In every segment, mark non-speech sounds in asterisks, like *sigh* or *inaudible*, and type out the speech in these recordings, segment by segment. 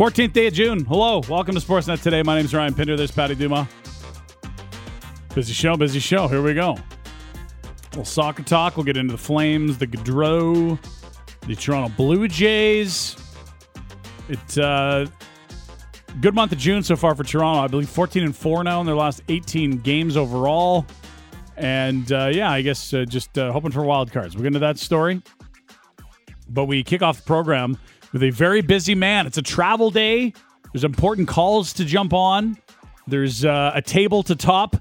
14th day of June. Hello. Welcome to Sportsnet today. My name is Ryan Pinder. There's Patty Duma. Busy show, busy show. Here we go. Well, soccer talk. We'll get into the Flames, the Gaudreau, the Toronto Blue Jays. It's uh, good month of June so far for Toronto. I believe 14 and 4 now in their last 18 games overall. And uh, yeah, I guess uh, just uh, hoping for wild cards. We'll get into that story. But we kick off the program with a very busy man. It's a travel day. There's important calls to jump on. There's uh, a table to top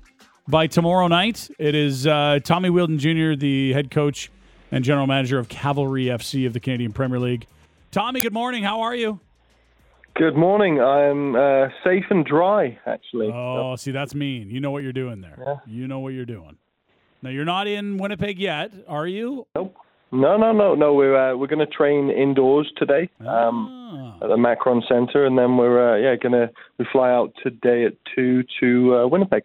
by tomorrow night. It is uh, Tommy Wheeldon Jr., the head coach and general manager of Cavalry FC of the Canadian Premier League. Tommy, good morning. How are you? Good morning. I'm uh, safe and dry, actually. Oh, see, that's mean. You know what you're doing there. Yeah. You know what you're doing. Now, you're not in Winnipeg yet, are you? Nope. No, no, no, no. We're uh, we're going to train indoors today um, Ah. at the Macron Center, and then we're uh, yeah gonna we fly out today at two to uh, Winnipeg.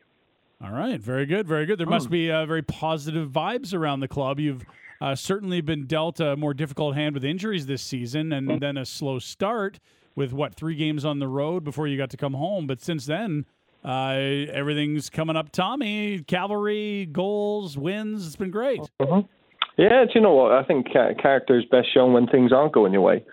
All right, very good, very good. There Hmm. must be uh, very positive vibes around the club. You've uh, certainly been dealt a more difficult hand with injuries this season, Hmm. and then a slow start with what three games on the road before you got to come home. But since then, uh, everything's coming up. Tommy, cavalry, goals, wins. It's been great. Yeah, do you know what? I think character is best shown when things aren't going your way,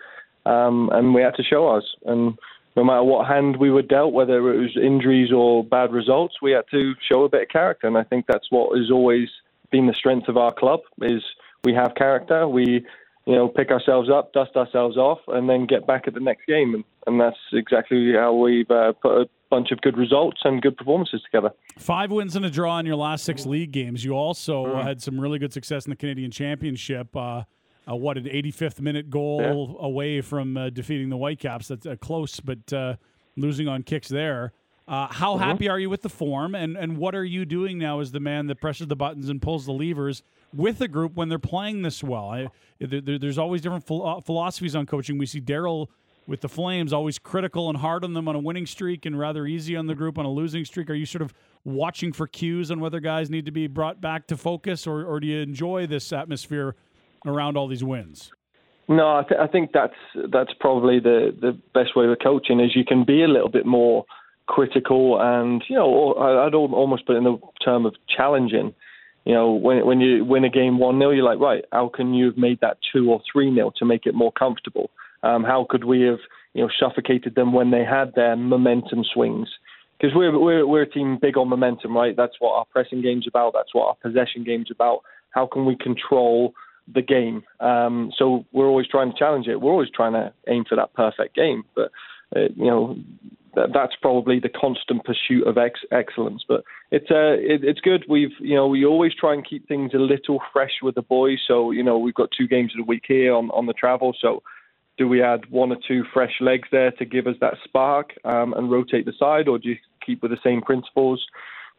um, and we had to show ours. And no matter what hand we were dealt, whether it was injuries or bad results, we had to show a bit of character. And I think that's what has always been the strength of our club: is we have character. We, you know, pick ourselves up, dust ourselves off, and then get back at the next game. And, and that's exactly how we've uh, put a bunch of good results and good performances together. Five wins and a draw in your last six league games. You also Mm. had some really good success in the Canadian Championship. Uh, uh, what an 85th minute goal away from uh, defeating the Whitecaps. That's uh, close, but uh, losing on kicks there. Uh, how Mm-hmm. happy are you with the form, and and what are you doing now as the man that presses the buttons and pulls the levers with the group when they're playing this well? I, there, there- there's always different philosophies on coaching. We see Daryl with the Flames always critical and hard on them on a winning streak, and rather easy on the group on a losing streak. Are you sort of watching for cues on whether guys need to be brought back to focus, or or do you enjoy this atmosphere around all these wins? No, I, th- I think that's that's probably the the best way of coaching is you can be a little bit more critical and you know I'd almost put it in the term of challenging. You know, when when you win a game one 0 you're like, right, how can you have made that two or three 0 to make it more comfortable? Um, how could we have you know suffocated them when they had their momentum swings? Because we're we're we're a team big on momentum, right? That's what our pressing game's about. That's what our possession game's about. How can we control the game. Um, so we're always trying to challenge it. We're always trying to aim for that perfect game. But uh, you know, that, that's probably the constant pursuit of ex- excellence. But it's uh, it, it's good. We've you know we always try and keep things a little fresh with the boys. So you know we've got two games of the week here on on the travel. So do we add one or two fresh legs there to give us that spark um, and rotate the side, or do you keep with the same principles?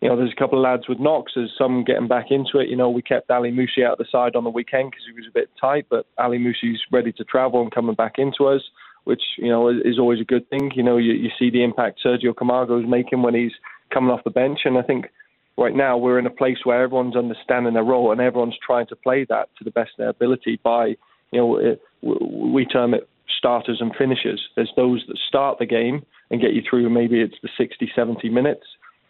You know, there's a couple of lads with knocks. There's some getting back into it. You know, we kept Ali Musse out the side on the weekend because he was a bit tight, but Ali Musse's ready to travel and coming back into us, which you know is, always a good thing. You know, you, you see the impact Sergio Camargo is making when he's coming off the bench, and I think right now we're in a place where everyone's understanding their role and everyone's trying to play that to the best of their ability by, you know, we term it starters and finishers. There's those that start the game and get you through maybe it's the 60, 70 minutes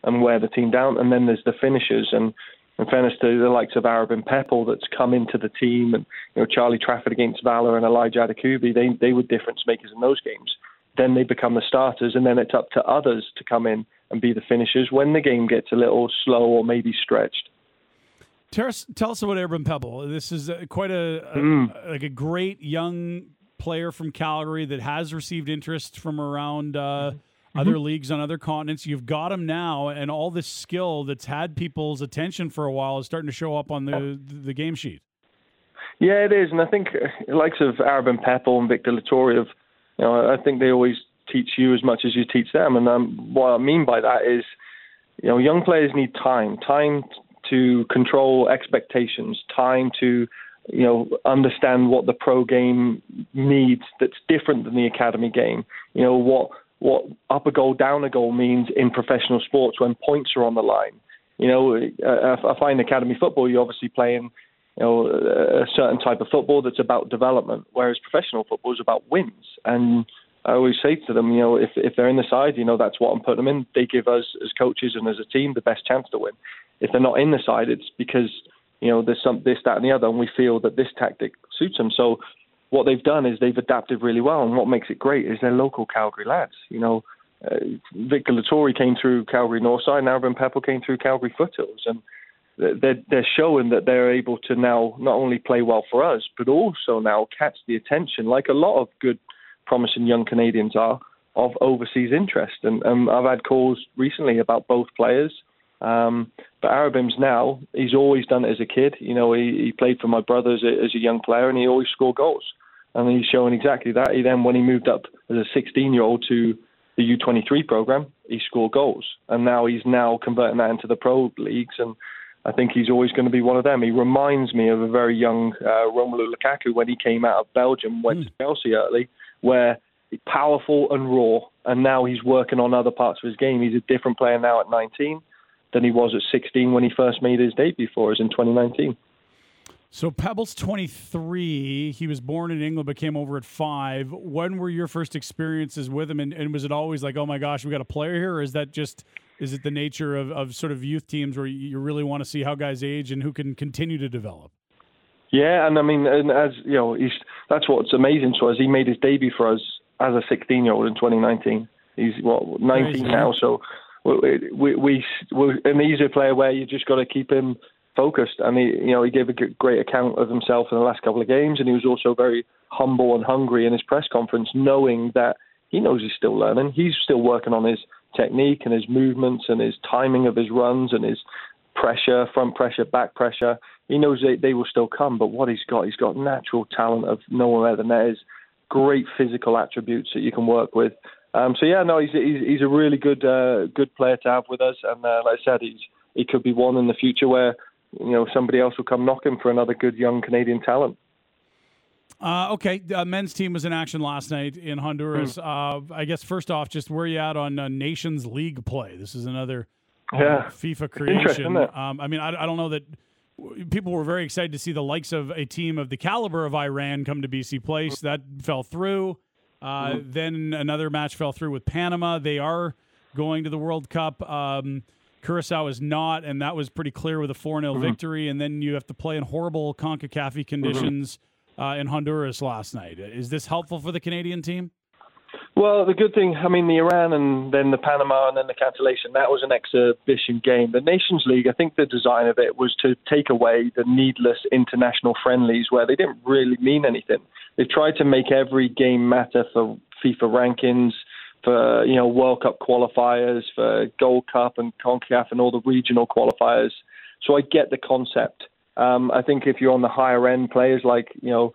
and wear the team down, and then there's the finishers. And in fairness to the likes of Aribim that's come into the team, and you know Charlie Trafford against Valor and Elijah Adekugbe, they they were difference makers in those games. Then they become the starters, and then it's up to others to come in and be the finishers when the game gets a little slow or maybe stretched. Tell us, tell us about Aribim Pepple. This is quite a, a Mm. like a great young player from Calgary that has received interest from around uh, Mm-hmm. other leagues on other continents. You've got him now, and all this skill that's had people's attention for a while is starting to show up on the the game sheet. Yeah, it is, and I think uh, the likes of Aribim Pepple and Victor Loturi, you know, I think they always teach you as much as you teach them. And um, what I mean by that is, you know, young players need time, time to control expectations, time to, you know, understand what the pro game needs that's different than the academy game. You know what what up a goal, down a goal means in professional sports when points are on the line. You know, uh, I find academy football, you're obviously playing you know, a certain type of football that's about development, whereas professional football is about wins. And I always say to them, you know, if if they're in the side, you know, that's what I'm putting them in. They give us as coaches and as a team the best chance to win. If they're not in the side, it's because you know there's some this, that, and the other, and we feel that this tactic suits them. So what they've done is they've adapted really well, and what makes it great is they're local Calgary lads. You know, uh, Victor Loturi came through Calgary Northside, and Aribim Pepple came through Calgary Foothills, and they're, they're showing that they're able to now not only play well for us, but also now catch the attention, like a lot of good, promising young Canadians are, of overseas interest. And um, I've had calls recently about both players. Um, but Aribim's now, he's always done it as a kid. You know, he, he played for my brother as a, as a young player and he always scored goals. And he's showing exactly that. He then, when he moved up as a 16 year old to the U23 program, he scored goals. And now he's now converting that into the pro leagues. And I think he's always going to be one of them. He reminds me of a very young uh, Romelu Lukaku when he came out of Belgium, went mm. to Chelsea early, where he's powerful and raw, and now he's working on other parts of his game. He's a different player now at 19 than he was at 16 when he first made his debut for us in 2019. So Pepple's 23. He was born in England, but came over at five. When were your first experiences with him? And, and was it always like, oh my gosh, we got a player here? Or is that just is it the nature of, of sort of youth teams where you really want to see how guys age and who can continue to develop? Yeah, and I mean, and as you know, he's that's what's amazing to us. He made his debut for us as a 16 year old in 2019. He's what 19 Crazy. now, so we, we, we an easier player where you just got to keep him focused. And he, you know, he gave a great account of himself in the last couple of games, and he was also very humble and hungry in his press conference, knowing that he knows he's still learning. He's still working on his technique and his movements and his timing of his runs and his pressure, front pressure, back pressure. He knows they, they will still come, but what he's got, he's got natural talent of no one other than that is great physical attributes that you can work with. Um, so yeah, no, he's, he's he's a really good uh, good player to have with us, and uh, like I said, he's he could be one in the future where you know somebody else will come knocking for another good young Canadian talent. Uh, okay, uh, men's team was in action last night in Honduras. Mm. Uh, I guess first off, just where you at on uh, Nations League play? This is another uh, yeah. FIFA creation. Um, I mean, I, I, don't know that people were very excited to see the likes of a team of the caliber of Iran come to BC Place. That fell through. Mm. Then another match fell through with Panama. They are going to the World Cup. Um, Curacao is not, and that was pretty clear with a 4 0 mm-hmm. victory. And then you have to play in horrible CONCACAF conditions. Mm-hmm uh, in Honduras last night. Is this helpful for the Canadian team? Well, the good thing, I mean, the Iran and then the Panama and then the cancellation, that was an exhibition game. The Nations League, I think the design of it was to take away the needless international friendlies where they didn't really mean anything. They tried to make every game matter for FIFA rankings, for, you know, World Cup qualifiers, for Gold Cup and CONCACAF and all the regional qualifiers. So I get the concept. Um, I think if you're on the higher end players like you know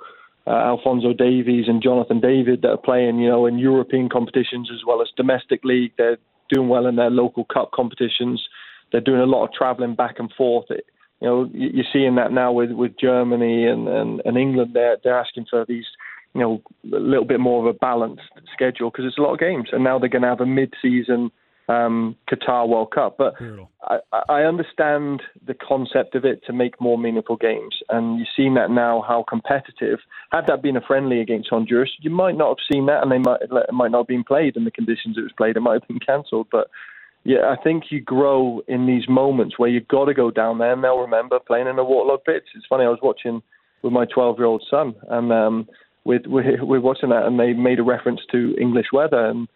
uh, Alfonso Davies and Jonathan David that are playing you know in European competitions as well as domestic league, they're doing well in their local cup competitions. They're doing a lot of travelling back and forth. It, you know, you're seeing that now with, with Germany and, and, and England. They're they're asking for these, you know, a little bit more of a balanced schedule because it's a lot of games. And now they're going to have a mid-season um, Qatar World Cup. But I, I, understand the concept of it to make more meaningful games, and you've seen that now how competitive. Had that been a friendly against Honduras, you might not have seen that, and they might it might not have been played in the conditions it was played. It might have been cancelled, but. Yeah, I think you grow in these moments where you've got to go down there, and they'll remember playing in a waterlogged pitch. It's funny. I was watching with my 12-year-old son, and um, we're, we're, we're watching that, and they made a reference to English weather, and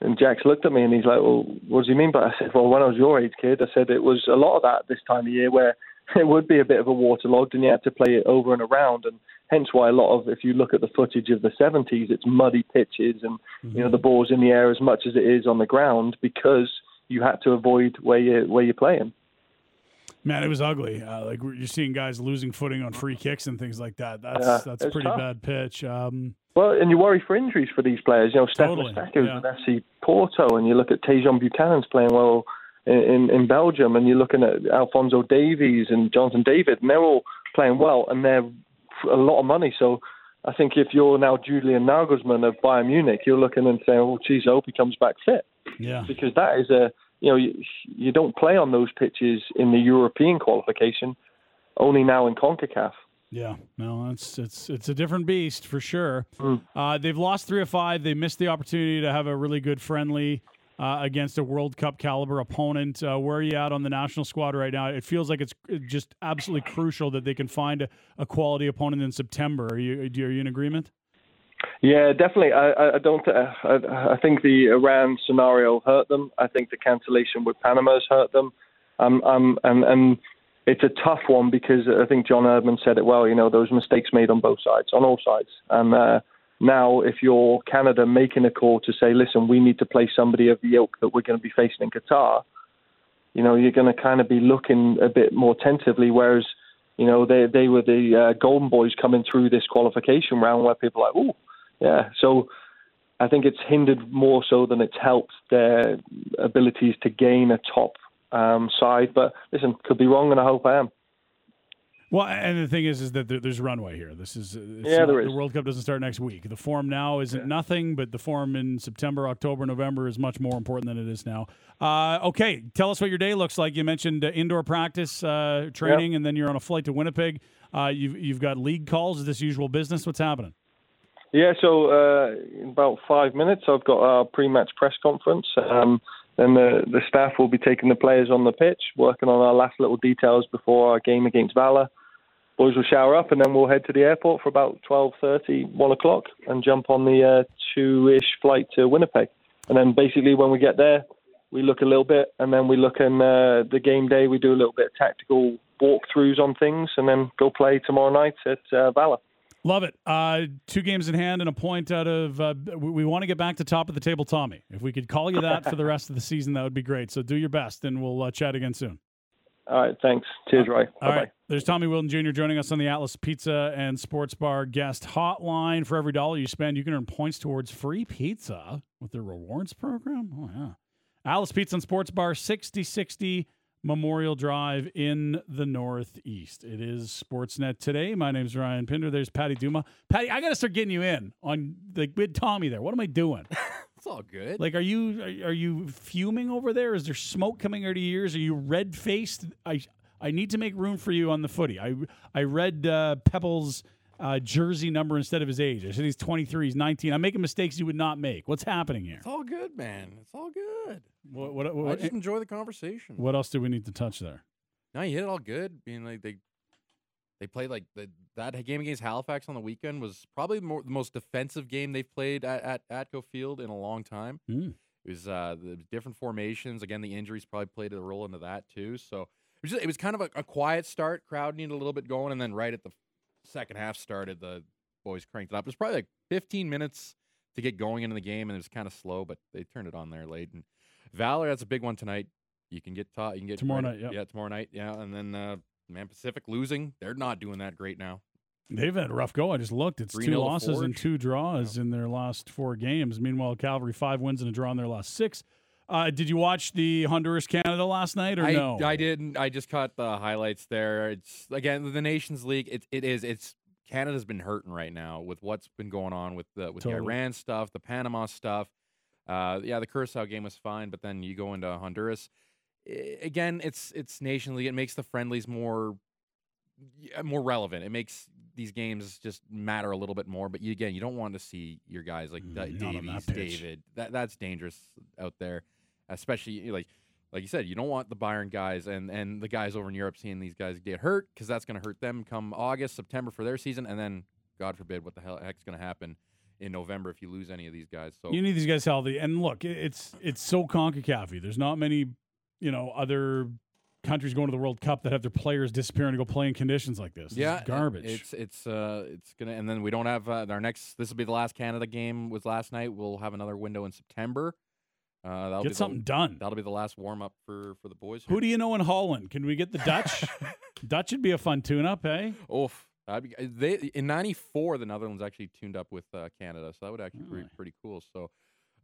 and Jack's looked at me and he's like, "Well, what do you mean?" But I said, "Well, when I was your age, kid, I said it was a lot of that this time of year where *laughs* it would be a bit of a waterlogged and you had to play it over and around, and hence why a lot of, if you look at the footage of the 70s, it's muddy pitches and mm-hmm. you know the ball's in the air as much as it is on the ground because you had to avoid where you where you're playing." Man, it was ugly. Uh, like you're seeing guys losing footing on free kicks and things like that. That's yeah, that's pretty tough. bad pitch. Um, well, and you worry for injuries for these players. You know, totally. Stephen Eustáquio yeah. with FC Porto, and you look at Tajon Buchanan's playing well in, in Belgium, and you're looking at Alfonso Davies and Jonathan David, and they're all playing well, and they're a lot of money. So I think if you're now Julian Nagelsmann of Bayern Munich, you're looking and saying, "Oh, geez, I hope he comes back fit." Yeah. Because that is a you know you, you don't play on those pitches in the European qualification, only now in Concacaf. Yeah, no, it's it's it's a different beast for sure. Mm. Uh, they've lost three of five. They missed the opportunity to have a really good friendly uh, against a World Cup caliber opponent. Uh, where are you at on the national squad right now? It feels like it's just absolutely crucial that they can find a, a quality opponent in September. Are you are you in agreement? Yeah, definitely. I, I don't. Uh, I, I think the Iran scenario hurt them. I think the cancellation with Panama has hurt them. Um, um, and and it's a tough one because I think John Herdman said it well. You know, those mistakes made on both sides, on all sides. And uh, now, if you're Canada making a call to say, listen, we need to play somebody of the ilk that we're going to be facing in Qatar, you know, you're going to kind of be looking a bit more tentatively. Whereas, you know, they they were the uh, Golden Boys coming through this qualification round where people are like, oh, yeah. So I think it's hindered more so than it's helped their abilities to gain a top um, side. But listen, could be wrong, and I hope I am. Well, and the thing is, is that there's runway here. This is yeah, not, there is. The World Cup doesn't start next week. The form now isn't Yeah. nothing, but the form in September, October, November is much more important than it is now. Uh, okay, tell us what your day looks like. You mentioned uh, indoor practice uh, training, and then you're on a flight to Winnipeg. Uh, you've you've got league calls. Is this usual business? What's happening? Yeah, so uh, in about five minutes, I've got our pre-match press conference. Um, then the, the staff will be taking the players on the pitch, working on our last little details before our game against Valor. Boys will shower up, and then we'll head to the airport for about 12.30, 1 o'clock, and jump on the uh, two-ish flight to Winnipeg. And then basically when we get there, we look a little bit, and then we look in uh, the game day. We do a little bit of tactical walkthroughs on things, and then go play tomorrow night at uh, Valor. Love it. Uh, two games in hand and a point out of. Uh, we, we want to get back to top of the table, Tommy. If we could call you that for the rest of the season, that would be great. So do your best, and we'll uh, chat again soon. All right, thanks. Cheers, Roy. All Bye-bye. right. There's Tommy Wheeldon Jr. joining us on the Atlas Pizza and Sports Bar guest hotline. For every dollar you spend, you can earn points towards free pizza with their rewards program. Oh, yeah. Atlas Pizza and Sports Bar, 6060 Memorial Drive in the Northeast. It is Sportsnet today. My name's Ryan Pinder. There's Patty Duma. Patty, I got to start getting you in on the with Tommy there. What am I doing? *laughs* It's all good. Like, are you are, are you fuming over there? Is there smoke coming out of your ears? Are you red faced? I I need to make room for you on the footy. I I read uh, Pepple's uh, jersey number instead of his age. I said he's 23, he's 19. I'm making mistakes you would not make. What's happening here? it's all good, man. It's all good. What what I what, just enjoy the conversation. what else do we need to touch there? No, you hit it all good. Being like they they played like the, that game against Halifax on the weekend was probably more, the most defensive game they've played at, at Atco Field in a long time. Mm. It was uh, the different formations. Again, the injuries probably played a role into that too. So it was just, it was kind of a, a quiet start. Crowd needed a little bit going, and then right at the second half started, the boys cranked it up. It was probably like 15 minutes to get going into the game, and it was kind of slow, but they turned it on there late. And Valor, that's a big one tonight. You can get taught. You can get Tomorrow right- night, yep. Yeah, tomorrow night. Yeah, and then uh, Man Pacific losing. They're not doing that great now. They've had a rough go. I just looked. It's 3-0 two losses and two draws in their last four games. Meanwhile, Cavalry five wins and a draw in their last six. Uh, did you watch the Honduras Canada last night or I, no? I didn't. I just caught the highlights there. It's again the Nations League. It, it is. It's Canada's been hurting right now with what's been going on with the with Totally. the Iran stuff, the Panama stuff. Uh, yeah, the Curacao game was fine, but then you go into Honduras. I- again, it's it's Nation League. It makes the friendlies more yeah, more relevant. It makes these games just matter a little bit more. But you, again, you don't want to see your guys like Da- Mm, not on that pitch. David. That that's dangerous out there, especially like like you said. You don't want the Bayern guys and and the guys over in Europe seeing these guys get hurt because that's going to hurt them come August, September for their season, and then God forbid what the hell heck's going to happen in November if you lose any of these guys. So You need these guys healthy. And look, it's it's so CONCACAF. There's not many, you know, other countries going to the World Cup that have their players disappearing to go play in conditions like this. This yeah, garbage. It's it's uh it's gonna and then we don't have uh, our next. This will be the last Canada game was last night. We'll have another window in September. Uh, that'll be Get something The, done. that'll be the last warm up for for the boys. Here. Who do you know in Holland? Can we get the Dutch? *laughs* Dutch would be a fun tune-up, eh? Oof. Uh, they in '94 the Netherlands actually tuned up with uh, Canada, so that would actually be Really? pretty cool. So,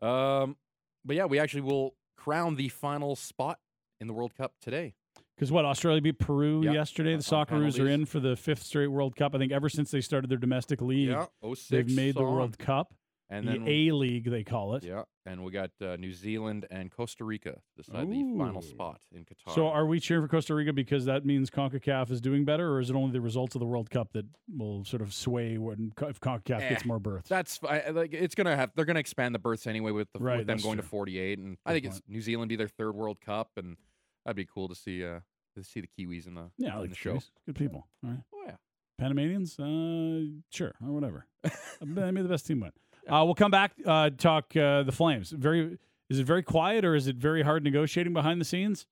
um, but yeah, we actually will crown the final spot in the World Cup today. Because what Australia beat Peru Yep, yesterday. The Socceroos are in for the fifth straight World Cup. I think ever since they started their domestic league, Yeah, 06 they've made the. World Cup. And the A League, they call it. yeah, and we got uh, New Zealand and Costa Rica to decide the final spot in Qatar. So, are we cheering for Costa Rica because that means CONCACAF is doing better, or is it only the results of the World Cup that will sort of sway when if CONCACAF gets Eh, more berths? That's I- like it's gonna have. They're gonna expand the berths anyway with, the, Right, with them going to 48, and I think it's New Zealand be their third World Cup, and that'd be cool to see. Uh, to see the Kiwis in the yeah, in like the show. Kiwis. Good people. All right. Oh yeah. Panamanians, uh, sure, or whatever. *laughs* Maybe the best team win. Uh, we'll come back uh, talk uh, the Flames. Very is it very quiet or is it very hard negotiating behind the scenes?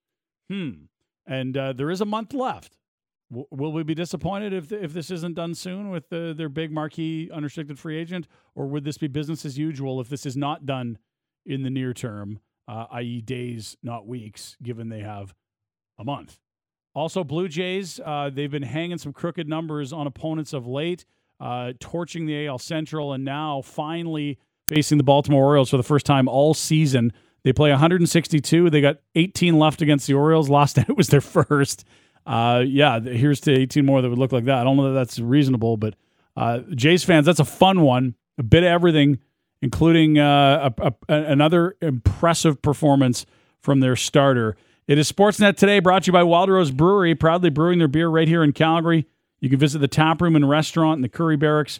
Hmm. And uh, there is a month left. W- will we be disappointed if if this isn't done soon with the, their big marquee unrestricted free agent, or would this be business as usual if this is not done in the near term, uh, i.e., days, not weeks, given they have a month? Also, Blue Jays, uh, they've been hanging some crooked numbers on opponents of late, uh, torching the AL Central, and now finally facing the Baltimore Orioles for the first time all season. They play 162. They got 18 left against the Orioles. *laughs* Last night was their first. Uh, yeah, here's to 18 more that would look like that. I don't know that that's reasonable, but uh, Jays fans, that's a fun one. A bit of everything, including uh, a, a, another impressive performance from their starter. It is Sportsnet today, brought to you by Wild Rose Brewery, proudly brewing their beer right here in Calgary. You can visit the tap room and restaurant in the Curry Barracks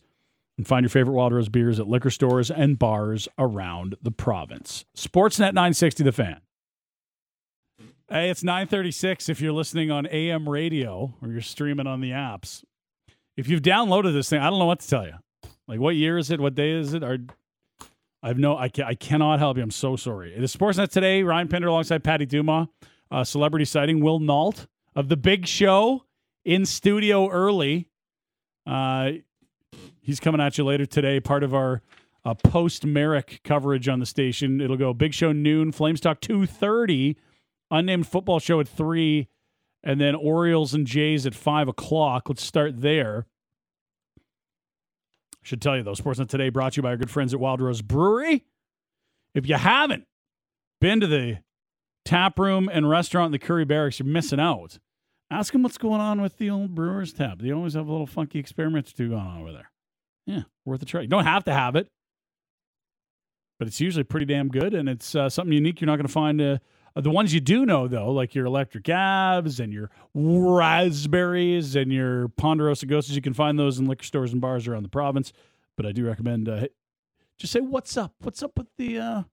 and find your favorite Wild Rose beers at liquor stores and bars around the province. Sportsnet 960, the fan. Hey, it's 936 if you're listening on AM radio or you're streaming on the apps. If you've downloaded this thing, I don't know what to tell you. Like, what year is it? What day is it? Or I have no, I, ca- I cannot help you. I'm so sorry. It is Sportsnet today. Ryan Pinder alongside Patty Duma. Uh, celebrity sighting Will Nault of the Big Show in studio early. Uh, he's coming at you later today. Part of our uh, post Merrick coverage on the station. It'll go Big Show noon, Flames Talk two thirty, unnamed football show at three, and then Orioles and Jays at five o'clock. Let's start there. Should tell you though, Sportsnet today brought to you by our good friends at Wild Rose Brewery. If you haven't been to the tap room and restaurant in the Curry Barracks, you're missing out. Ask them what's going on with the old Brewers tap. They always have a little funky experiments two going on over there. Yeah, worth a try. You don't have to have it, but it's usually pretty damn good, and it's uh, something unique you're not going to find. Uh, uh, the ones you do know, though, like your electric abs and your raspberries and your ponderosa ghosts, you can find those in liquor stores and bars around the province. But I do recommend uh, just say, "What's up? What's up with the?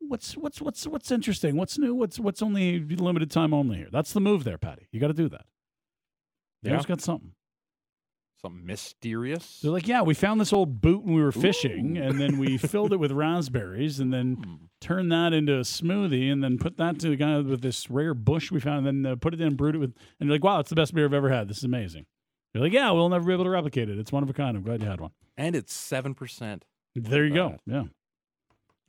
What's what's what's what's interesting? What's new? What's what's only limited time only here? That's the move there, Patty. You got to do that. They Yeah. always got something. Something mysterious. They're like, yeah, we found this old boot when we were fishing, and then we *laughs* filled it with raspberries, and then Hmm. turned that into a smoothie, and then put that to the guy with this rare bush we found, and then uh, put it in, and brewed it with, and you're like, wow, it's the best beer I've ever had. This is amazing. You're like, yeah, we'll never be able to replicate it. It's one of a kind. I'm glad you had one. and it's seven percent. There you go. Yeah.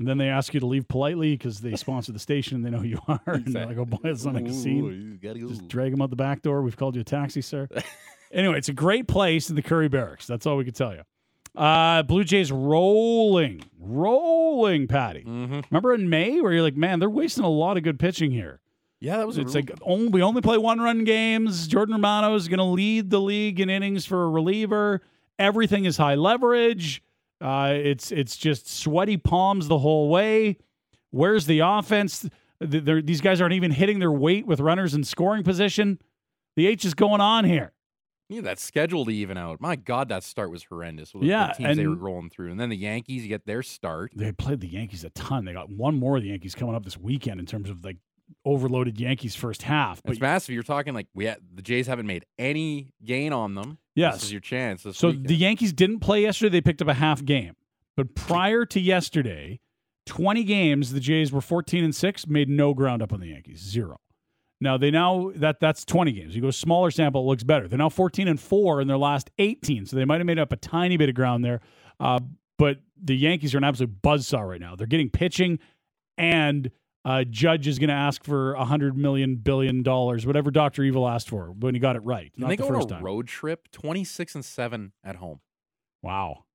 And then they ask you to leave politely because they sponsor the station and they know who you *laughs* are. And they're like, oh boy, it's not like a scene. Just drag them out the back door. We've called you a taxi, sir. *laughs* anyway, it's a great place in the Curry Barracks. That's all we can tell you. Uh, Blue Jays rolling, rolling, Patty. Mm-hmm. Remember in May where you're like, man, they're wasting a lot of good pitching here. Yeah, that was. a It's real- like only, we only play one run games. Jordan Romano is going to lead the league in innings for a reliever. Everything is high leverage. Uh, it's it's just sweaty palms the whole way. Where's the offense? They're- these guys aren't even hitting their weight with runners in scoring position. The H is going on here. Yeah, that schedule to even out. My God, that start was horrendous. with Yeah, the teams they were rolling through, and then the Yankees get their start. They played the Yankees a ton. They got one more of the Yankees coming up this weekend in terms of like overloaded Yankees first half. But It's massive. You're talking like we had, the Jays haven't made any gain on them. yes, this is your chance. So weekend. the Yankees didn't play yesterday. They picked up a half game. But prior to yesterday, 20 games, the Jays were 14 and 6, made no ground up on the Yankees. Zero. Now they now that that's 20 games. You go smaller sample, it looks better. They're now 14 and 4 in their last 18. So they might have made up a tiny bit of ground there. Uh, but the Yankees are an absolute buzzsaw right now. They're getting pitching and uh, Judge is going to ask for a hundred million billion dollars, whatever Doctor Evil asked for when he got it right. Can not they the go on a time. road trip? Twenty six and seven at home. Wow.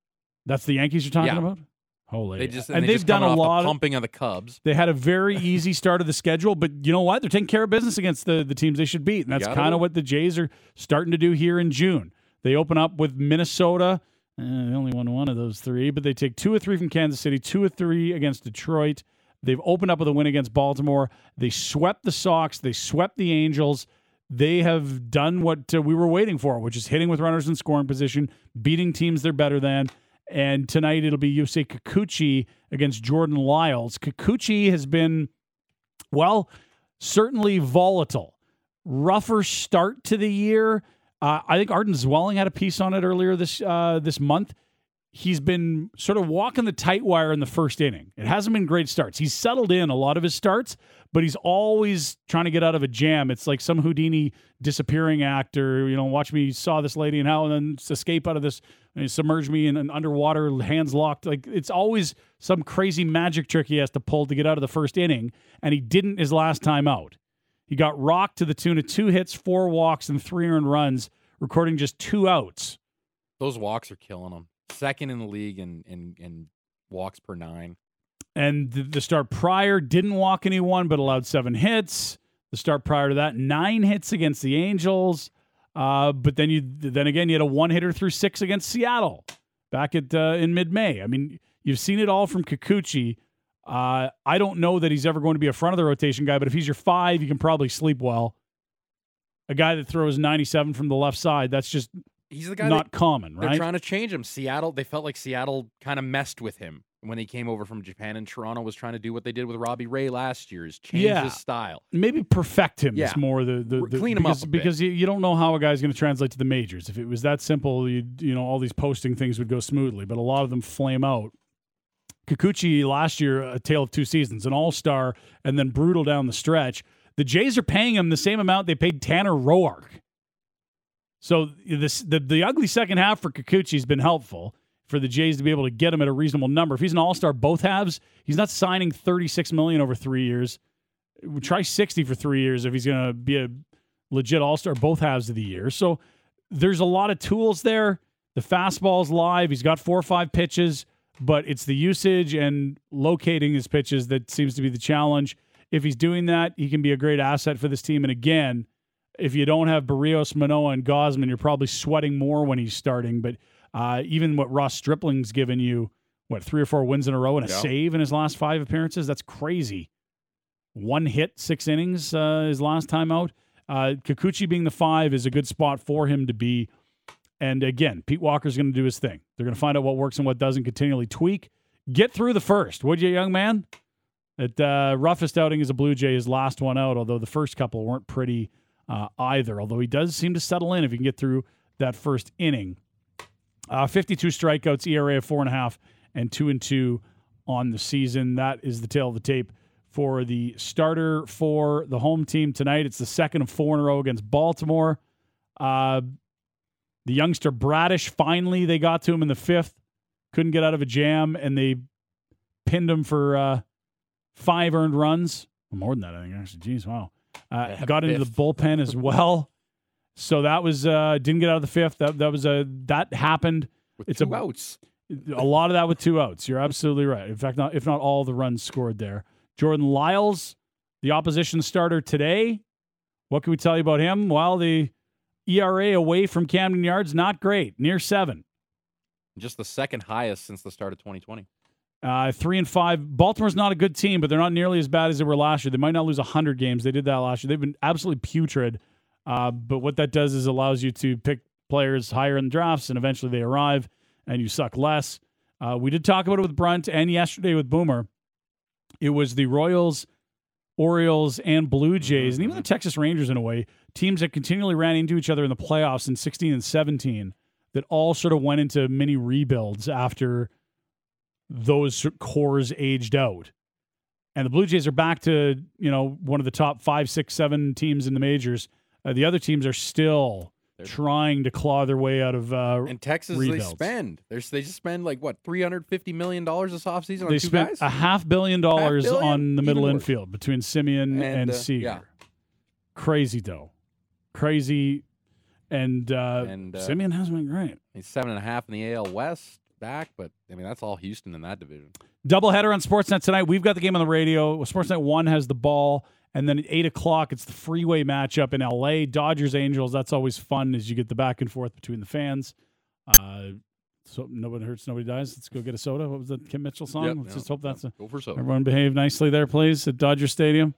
That's the Yankees you're talking Yeah. about? Holy. They just and, they they've just done a lot of, pumping of the Cubs. they had a very easy start of the schedule, but you know what? They're taking care of business against the, the teams they should beat. And that's Gotta kind of what the Jays are starting to do here in June. They open up with Minnesota Uh, they only won one of those three, but they take two or three from Kansas City, two or three against Detroit. They've opened up with a win against Baltimore. They swept the Sox. They swept the Angels. They have done what uh, we were waiting for, which is hitting with runners in scoring position, beating teams they're better than. And tonight it'll be Yusei Kikuchi against Jordan Lyles. Kikuchi has been, well, certainly volatile. Rougher start to the year. Uh, I think Arden Zwelling had a piece on it earlier this uh, this month. He's been sort of walking the tight wire in the first inning. It hasn't been great starts. He's settled in a lot of his starts, but he's always trying to get out of a jam. It's like some Houdini disappearing act, or You know, watch me saw this lady and how and then escape out of this and submerge me in an underwater, hands locked. Like it's always some crazy magic trick he has to pull to get out of the first inning, and he didn't his last time out. He got rocked to the tune of two hits, four walks, and three earned runs, recording just two outs. Those walks are killing him. Second in the league in in, in walks per nine. And the, the start prior didn't walk anyone, but allowed seven hits. The start prior to that, nine hits against the Angels. Uh, but then you then again you had a one hitter through six against Seattle back at uh, in mid May. I mean, you've seen it all from Kikuchi. Uh, I don't know that he's ever going to be a front of the rotation guy, but if he's your five, you can probably sleep well. A guy that throws 97 from the left side, that's just He's the guy not that common, right? they're trying to change him. Seattle, they felt like Seattle kind of messed with him when he came over from Japan, and Toronto was trying to do what they did with Robbie Ray last year, is change Yeah. his style. Maybe perfect him Yeah. is more the, the, the clean him up because, a because you, you don't know how a guy's going to translate to the majors. If it was that simple, you you know all these posting things would go smoothly, but a lot of them flame out. Kikuchi last year, a tale of two seasons, an all star, and then brutal down the stretch. The Jays are paying him the same amount they paid Tanner Roark. So this the the ugly second half for Kikuchi has been helpful for the Jays to be able to get him at a reasonable number. If he's an all star both halves, he's not signing thirty six million over three years. Try sixty for three years if he's going to be a legit all star both halves of the year. So there's a lot of tools there. The fastball's live. He's got four or five pitches, but it's the usage and locating his pitches that seems to be the challenge. If he's doing that, he can be a great asset for this team. And again, if you don't have Berríos, Manoah, and Gausman, you're probably sweating more when he's starting. But uh, even what Ross Stripling's given you, what, three or four wins in a row and a Yeah. save in his last five appearances? That's crazy. One hit, six innings uh, his last time out. Uh, Kikuchi being the five is a good spot for him to be. And again, Pete Walker's going to do his thing. They're going to find out what works and what doesn't, continually tweak. Get through the first, would you, young man? That uh, roughest outing is a Blue Jay, his last one out, although the first couple weren't pretty uh, either. Although he does seem to settle in if he can get through that first inning. Uh, 52 strikeouts, ERA of four and a half, and two and two on the season. That is the tail of the tape for the starter for the home team tonight. It's the second of four in a row against Baltimore. Uh, the youngster Bradish, finally, they got to him in the fifth. Couldn't get out of a jam, and they pinned him for uh, five earned runs. More than that, I think, actually. Jeez, wow. Uh, got into the bullpen as well. So that was uh, didn't get out of the fifth. That that was a that happened. With It's two a- outs. A lot of that with two outs. You're absolutely right. In fact, not if not all the runs scored there. Jordan Lyles, the opposition starter today. What can we tell you about him? Well, the ERA away from Camden Yards not great, near seven. Just the second highest since the start of 2020. Uh, three and five. Baltimore's not a good team, but they're not nearly as bad as they were last year. They might not lose hundred games. They did that last year. They've been absolutely putrid. Uh, but what that does is allows you to pick players higher in drafts, and eventually they arrive, and you suck less. Uh, we did talk about it with Brunt and yesterday with Boomer. It was the Royals, Orioles, and Blue Jays, and even the Texas Rangers in a way, teams that continually ran into each other in the playoffs in 16 and 17 that all sort of went into mini rebuilds after those cores aged out. And the Blue Jays are back to, you know, one of the top five, six, seven teams in the majors. Uh, the other teams are still They're- trying to claw their way out of. Uh, In Texas, rebuilds. they spend. There's they just spend like what 350 million dollars this offseason on they two spent guys. a half billion dollars billion? on the middle Even worse. infield between Semien and, And, uh, Seager. yeah. Crazy though, crazy, and, uh, And, uh, Semien hasn't been great. He's seven and a half in the AL West back, but I mean that's all Houston in that division. Doubleheader on Sportsnet tonight. We've got the game on the radio. Sportsnet one has the ball, and then at eight o'clock it's the freeway matchup in LA. Dodgers Angels. That's always fun as you get the back and forth between the fans. Uh, So nobody hurts, nobody dies. Let's go get a soda. What was the Kim Mitchell song? Yep, Let's just hope that's a, go for so. everyone behave nicely there, please, at Dodger Stadium.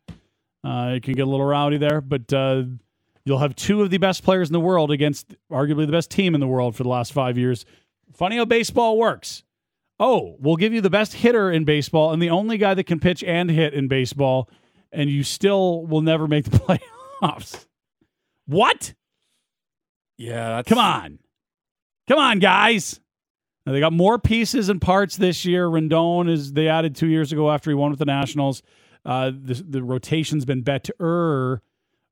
Uh, it can get a little rowdy there, but uh, you'll have two of the best players in the world against arguably the best team in the world for the last five years. Funny how baseball works. Oh, we'll give you the best hitter in baseball and the only guy that can pitch and hit in baseball, and you still will never make the *laughs* playoffs. What? Yeah, that's, Come on. Come on, guys. Now, they got more pieces and parts this year. Rendon is they added two years ago after he won with the Nationals. Uh, the, the rotation's been better,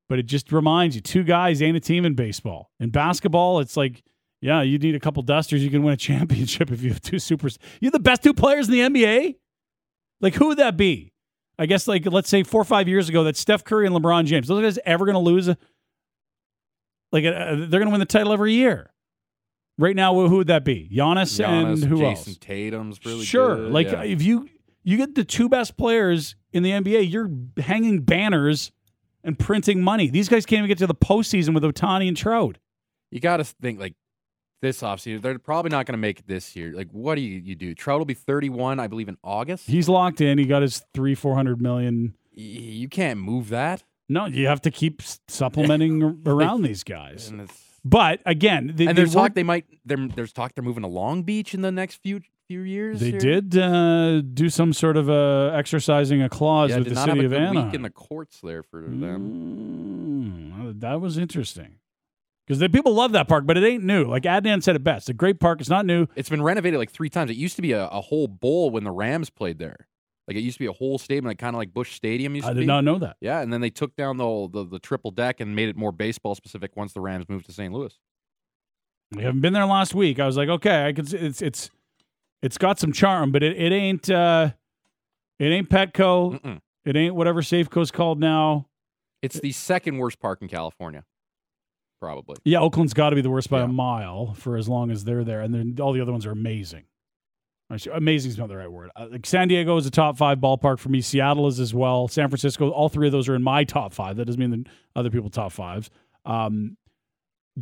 but it just reminds you two guys ain't a team in baseball. In basketball, it's like, yeah, you need a couple dusters. You can win a *laughs* championship if you have two supers. You're the best two players in the NBA? Like, who would that be? I guess, like, let's say four or five years ago, that Steph Curry and LeBron James. Those guys ever going to lose? A, like, uh, they're going to win the title every year. Right now, who would that be? Giannis, Giannis, and who Jason else? Tatum's really sure. good, Like yeah. if you you get the two best players in the NBA, you're hanging banners and printing money. These guys can't even get to the postseason with Ohtani and Trout. you got to think like this offseason. They're probably not going to make it this year. Like, what do you, you do? Trout will be 31, I believe, in August. He's locked in. He got his three four hundred million. Y- you can't move that. No, you have to keep s- supplementing *laughs* around these guys. And, it's, But again, they, and they there's talk they might. They're, there's talk they're moving to Long Beach in the next few few years. They here. did uh, do some sort of uh, exercising a clause Yeah, with did the not city have of a good Anaheim. week in the courts there for them. Mm, that was interesting. Because the people love that park, but it ain't new. Like Adnan said it best. It's a great park. It's not new. It's been renovated like three times. It used to be a, a whole bowl when the Rams played there. Like it used to be a whole stadium, like kind of like Busch Stadium used I to be. I did not know that. Yeah, and then they took down the, whole- the the triple deck and made it more baseball specific once the Rams moved to St. Louis. We haven't been there last week. I was like, okay, I could. see- It's it's it's got some charm, but it, it ain't uh, it ain't Petco. Mm-mm. It ain't whatever Safeco's called now. It's the second worst park in California, probably. Yeah, Oakland's got to be the worst by Yeah. a mile for as long as they're there, and then all the other ones are amazing. Amazing is not the right word. Uh, Like San Diego is a top five ballpark for me. Seattle is as well. San Francisco, all three of those are in my top five. That doesn't mean that other people top fives. Um,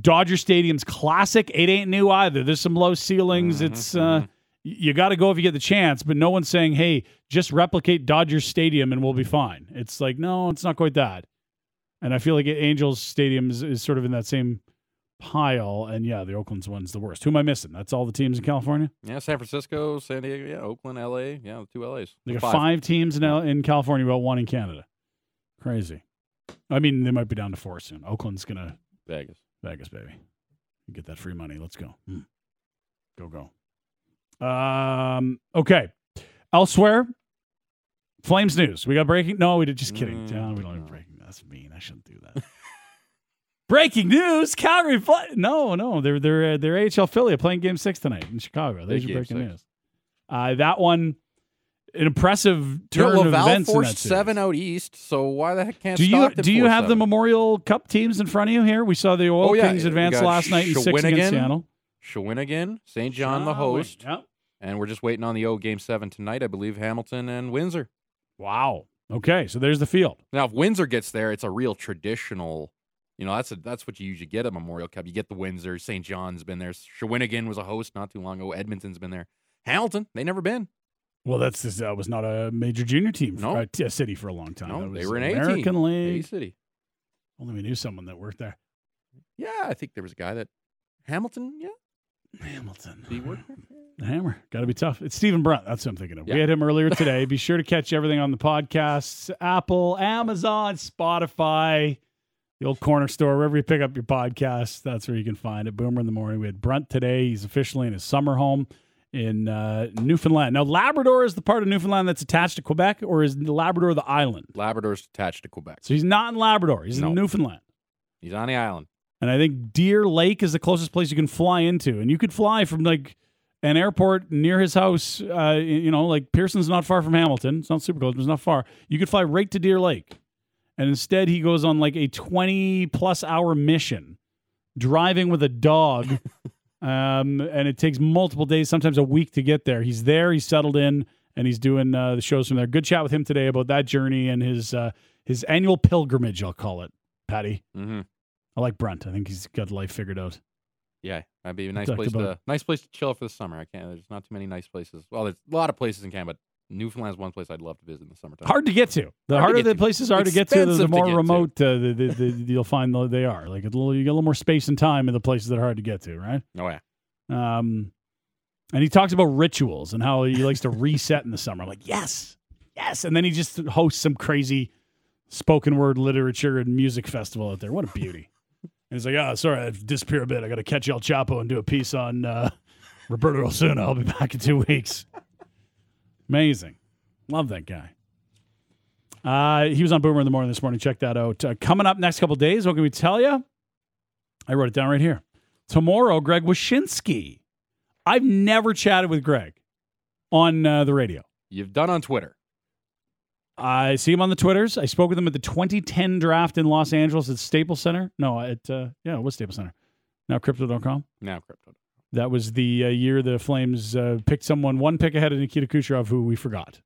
Dodger Stadium's classic. It ain't new either. There's some low ceilings. Mhm, It's uh, mhm. you got to go if you get the chance, but no one's saying, "Hey, just replicate Dodger Stadium and we'll be fine." It's like, no, it's not quite that. And I feel like Angels Stadium is, is sort of in that same pile. And yeah, the Oakland's one's the worst. Who am I missing? That's all the teams in California. Yeah, San Francisco, San Diego, yeah, Oakland, L.A., yeah, the two L.A.s. They got five, teams in L- in California, about one in Canada. Crazy. I mean, they might be down to four soon. Oakland's gonna Vegas. Vegas, baby. Get that free money. Let's go. Hmm. Go, go. Um, okay. Elsewhere, Flames news. We got breaking. No, we did. Just kidding. Mm, John, we don't have no. breaking. That's mean. I shouldn't do that. *laughs* breaking news: Calgary. Fly- no, no, they're they're uh, they're AHL affiliate playing Game Six tonight in Chicago. There's your breaking Six. news. Uh, that one, an impressive You turn know, of events forced seven out east, so why the heck can't Do you do you have the? Memorial Cup teams in front of you here? We saw the Oil Oh, yeah. Kings advance last night in six against Seattle. Shawinigan, St. John the host, Yep. and we're just waiting on the O game seven tonight. I believe Hamilton and Windsor. Wow. Okay, so there's the field. Now, if Windsor gets there, it's a real traditional. You know, that's a, that's what you usually get at Memorial Cup. You get the Windsor. St. John's been there. Shawinigan was a host not too long ago. Edmonton's been there. Hamilton, they never been. Well, that's that was not a major junior team, No. for, uh, city for a long time. No, That they were an A American team. A League. City. Only we knew someone that worked there. Yeah, I think there was a guy that Hamilton. Yeah, Hamilton. did he? The hammer. Got to be tough. It's Stephen Brunt. That's what I'm thinking of. Yeah. We had him earlier *laughs* today. be sure to catch everything on the podcasts Apple, Amazon, Spotify, the old corner store, wherever you pick up your podcasts. That's where you can find it. Boomer in the morning. We had Brunt today. He's officially in his summer home in uh, Newfoundland. Now, Labrador is the part of Newfoundland that's attached to Quebec, or is Labrador the island? Labrador's attached to Quebec. So he's not in Labrador. He's No. in Newfoundland. He's on the island. And I think Deer Lake is the closest place you can fly into. And you could fly from like an airport near his house. Uh, you know, like Pearson's not far from Hamilton. It's not super close, but it's not far. You could fly right to Deer Lake. And instead, he goes on like a 20 plus hour mission driving with a dog. *laughs* um, and it takes multiple days, sometimes a week to get there. He's there, he's settled in, and he's doing uh, the shows from there. Good chat with him today about that journey and his, uh, his annual pilgrimage, I'll call it, Patty. Mm-hmm. I like Brunt. I think he's got life figured out. Yeah, that'd be a nice talked place about- to nice place to chill for the summer. I can't. There's not too many nice places. Well, there's a lot of places in Canada, but Newfoundland's one place I'd love to visit in the summertime. Hard to get to. The Hard to harder get the to. places are to get to, the, the to more get to. remote uh, the, the, the, you'll find they are. Like a little, you get a little more space and time in the places that are hard to get to, right? Oh yeah. Um, and he talks about rituals and how he likes to reset in the summer. I'm like, yes, yes. And then he just hosts some crazy spoken word literature and music festival out there. What a beauty. And he's like, oh, sorry, I disappear a bit. I got to catch El Chapo and do a piece on uh, Roberto Osuna. I'll be back in two weeks. Amazing. Love that guy. Uh, he was on Boomer in the morning this morning. Check that out. Uh, coming up next couple days, what can we tell you? I wrote it down right here. Tomorrow, Greg Wyshynski. I've never chatted with Greg on uh, the radio. You've done on Twitter. I see him on the Twitters. I spoke with him at the 2010 draft in Los Angeles at Staples Center. No, at uh, yeah, it was Staples Center. Now crypto.com. Now crypto. That was the uh, year the Flames uh, picked someone one pick ahead of Nikita Kucherov, who we forgot.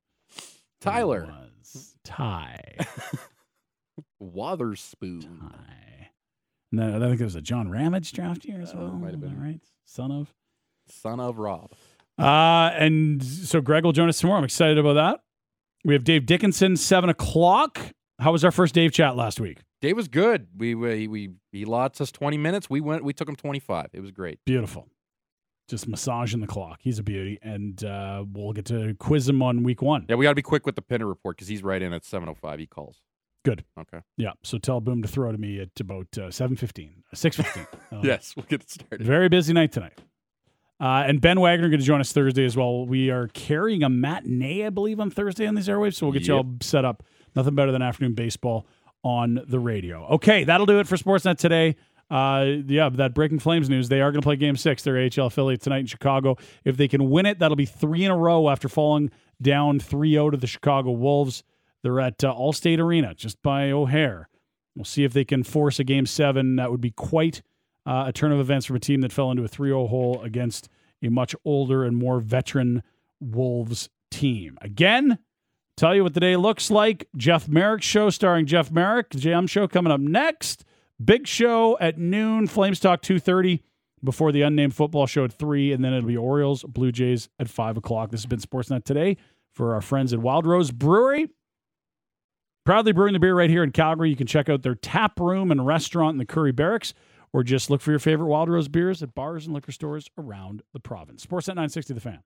Tyler was Ty. *laughs* Wotherspoon. Ty. And then I think there was a John Ramage draft year as Uh, well. might have been. right? Son of. Son of Rob. Uh, and so Greg will join us tomorrow. I'm excited about that. We have Dave Dickenson, seven o'clock. How was our first Dave chat last week? Dave was good. We we we he lots us twenty minutes. We went. We took him twenty five. It was great. Beautiful. Just massaging the clock. He's a beauty. And uh, we'll get to quiz him on week one. Yeah, we got to be quick with the Pinner report because he's right in at seven oh five. He calls. Good. Okay. Yeah. So tell Boom to throw to me at about uh, 7.15, 6.15. Uh, *laughs* Yes, we'll get it started. Very busy night tonight. Uh, and Ben Wagner going to join us Thursday as well. We are carrying a matinee, I believe, on Thursday on these airwaves. So we'll get you all set up. Nothing better than afternoon baseball on the radio. Okay, that'll do it for Sportsnet today. Uh, yeah, that Breaking Flames news. They are going to play Game Six. Their AHL affiliate tonight in Chicago. If they can win it, that'll be three in a row after falling down 3-0 to the Chicago Wolves. They're at uh, Allstate Arena, just by O'Hare. We'll see if they can force a Game Seven. That would be quite uh, a turn of events from a team that fell into a 3-0 hole against a much older and more veteran Wolves team. Again, tell you what the day looks like. Jeff Merrick show starring Jeff Merrick. JM show coming up next. Big show at noon. Flames talk 2.30 before the unnamed football show at 3. And then it'll be Orioles, Blue Jays at 5 o'clock. This has been Sportsnet Today for our friends at Wild Rose Brewery. Proudly brewing the beer right here in Calgary. You can check out their tap room and restaurant in the Currie Barracks or just look for your favorite Wild Rose beers at bars and liquor stores around the province. Sportsnet 960 The Fan.